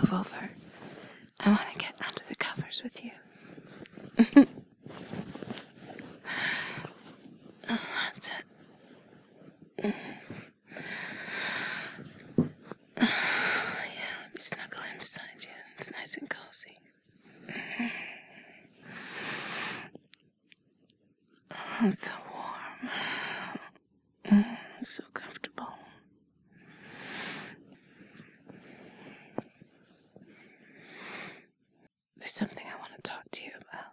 move over. I want to get under the covers with you. oh, that's it. yeah, let me snuggle in beside you. It's nice and cozy. Oh, it's so warm. Mm, so comfortable. There's something I want to talk to you about.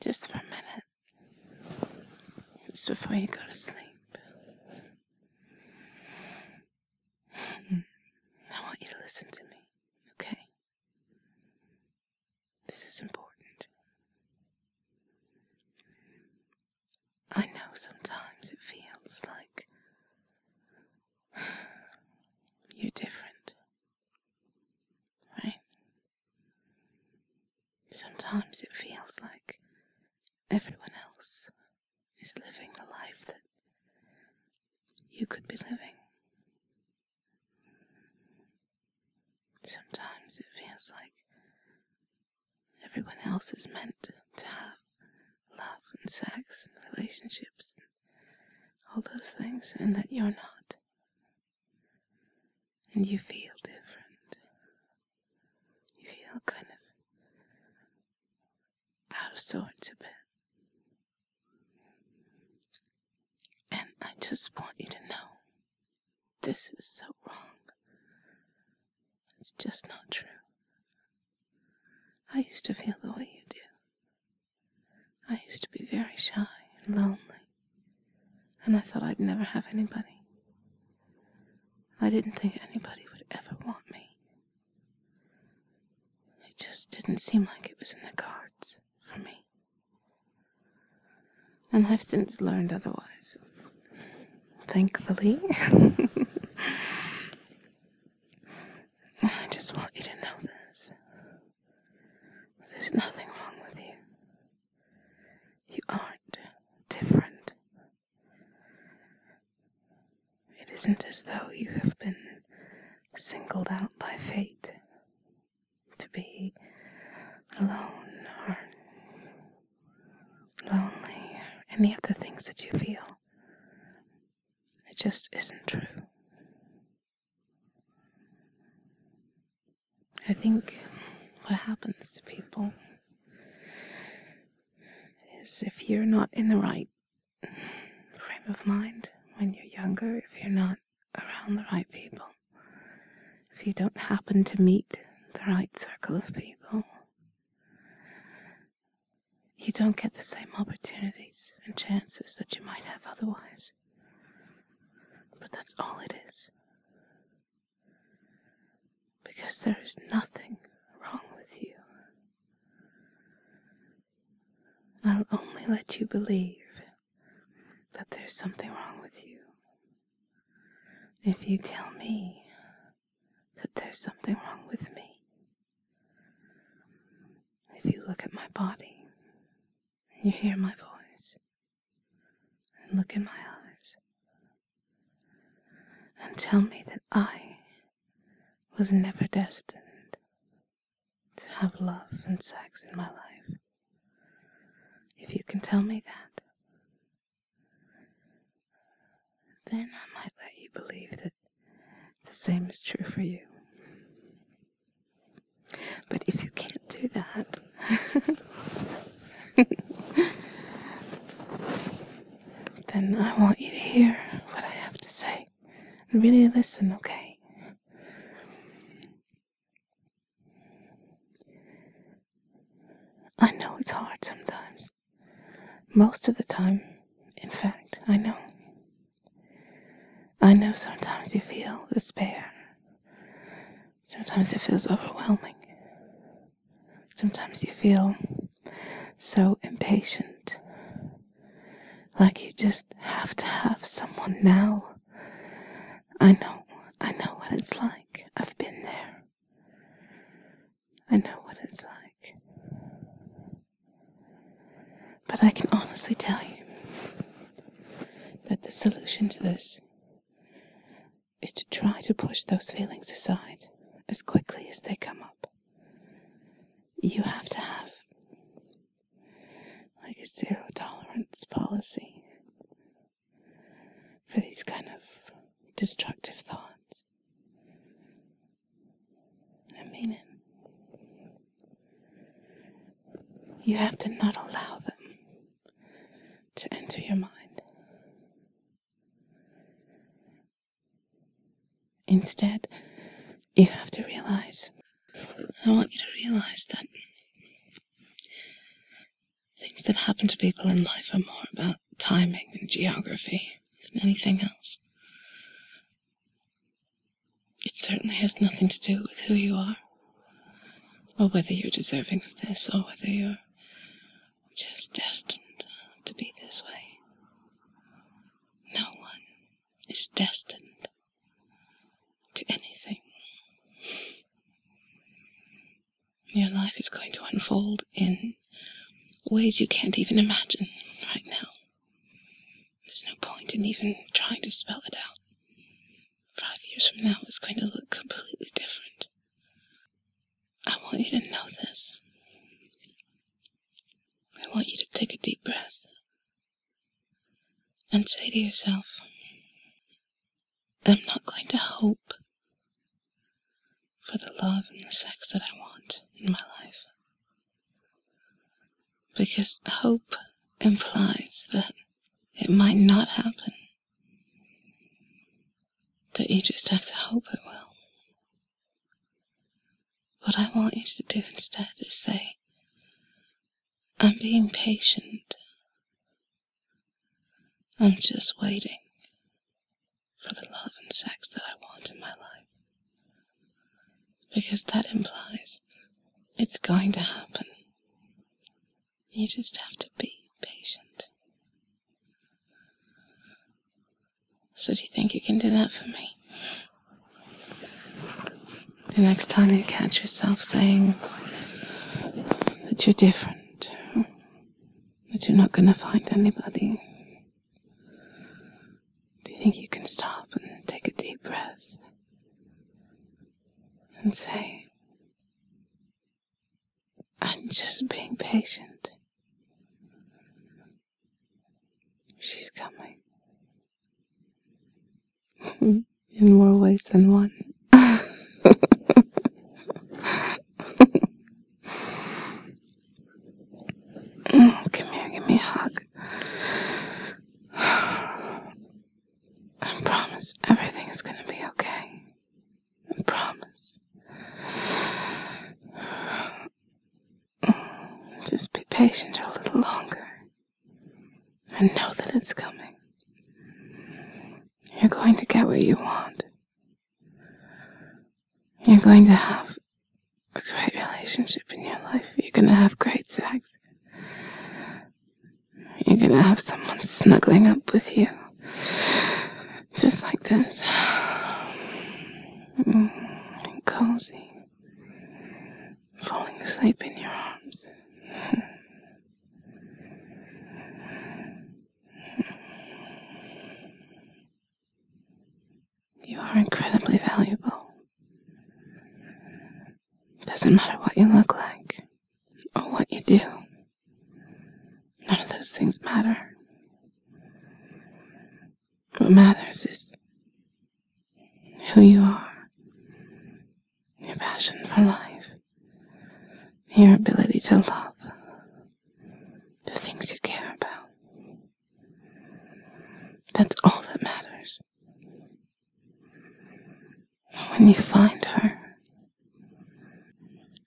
Just for a minute. Just before you go to sleep. I want you to listen to me, okay? This is important. I know sometimes it feels like you're different, right? Sometimes it feels like everyone else is living the life that you could be living. Sometimes it feels like everyone else is meant to have love and sex and relationships and all those things, and that you're not. And you feel different. You feel kind of out of sorts a bit. And I just want you to know this is so wrong. It's just not true. I used to feel the way you do. I used to be very shy and lonely, and I thought I'd never have anybody. I didn't think anybody would ever want me. It just didn't seem like it was in the cards. And I've since learned otherwise. Thankfully. I just want you to know this. There's nothing wrong with you. You aren't different. It isn't as though you have been singled out by fate to be alone or lonely or any of the things that you feel. It just isn't true. I think what happens to people is if you're not in the right frame of mind when you're younger, if you're not around the right people, if you don't happen to meet the right circle of people, you don't get the same opportunities and chances that you might have otherwise. But that's all it is. Because there is nothing wrong with you. I'll only let you believe that there's something wrong with you if you tell me that there's something wrong with me. If you look at my body, you hear my voice, and look in my eyes, and tell me that I was never destined to have love and sex in my life. If you can tell me that, then I might let you believe that the same is true for you. But if you can't do that, then I want you to hear what I have to say and really listen, okay? I know it's hard sometimes. Most of the time, in fact, I know. I know sometimes you feel despair. Sometimes it feels overwhelming. Sometimes you feel so impatient. Like you just have to have someone now. I know, I know what it's like. I've been there. I know what it's like. But I can honestly tell you that the solution to this is to try to push those feelings aside as quickly as they come up. You have to have like a zero tolerance policy for these kind of destructive thoughts. I mean it. You have to not allow them to enter your mind. Instead, you have to realize I want you to realize that things that happen to people in life are more about timing and geography than anything else. Certainly has nothing to do with who you are, or whether you're deserving of this, or whether you're just destined to be this way. No one is destined to anything. Your life is going to unfold in ways you can't even imagine right now. There's no point in even trying to spell it out. Years from now, is going to look completely different. I want you to know this. I want you to take a deep breath and say to yourself, I'm not going to hope for the love and the sex that I want in my life. Because hope implies that it might not happen. That you just have to hope it will. What I want you to do instead is say, I'm being patient. I'm just waiting for the love and sex that I want in my life because that implies it's going to happen. You just have to be patient. So, do you think you can do that for me? The next time you catch yourself saying that you're different, that you're not going to find anybody, do you think you can stop and take a deep breath? and say, I'm just being patient. She's coming. In more ways than one. Come here, give me a hug. I promise everything is going to be okay. I promise. Just be patient a little longer and know that it's coming. You're going to get what you want. You're going to have a great relationship in your life. You're going to have great sex. You're going to have someone snuggling up with you. Just like this. Mm, cozy falling asleep in your You are incredibly valuable. Doesn't matter what you look like or what you do. None of those things matter. What matters is who you are, your passion for life your ability to love the things you care about. That's all that matters. When you find her,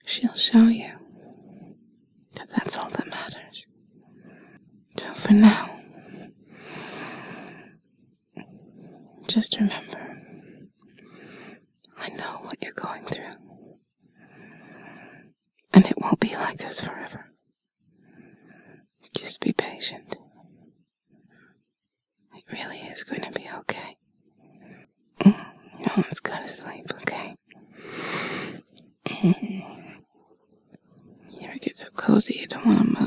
she'll show you that that's all that matters. So for now, just remember, I know what you're going through. And it won't be like this forever. Just be patient. It really is going to be okay. Mm, no one's got sleep, okay? You ever get so cozy you don't want to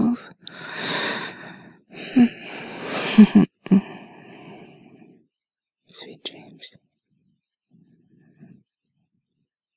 move?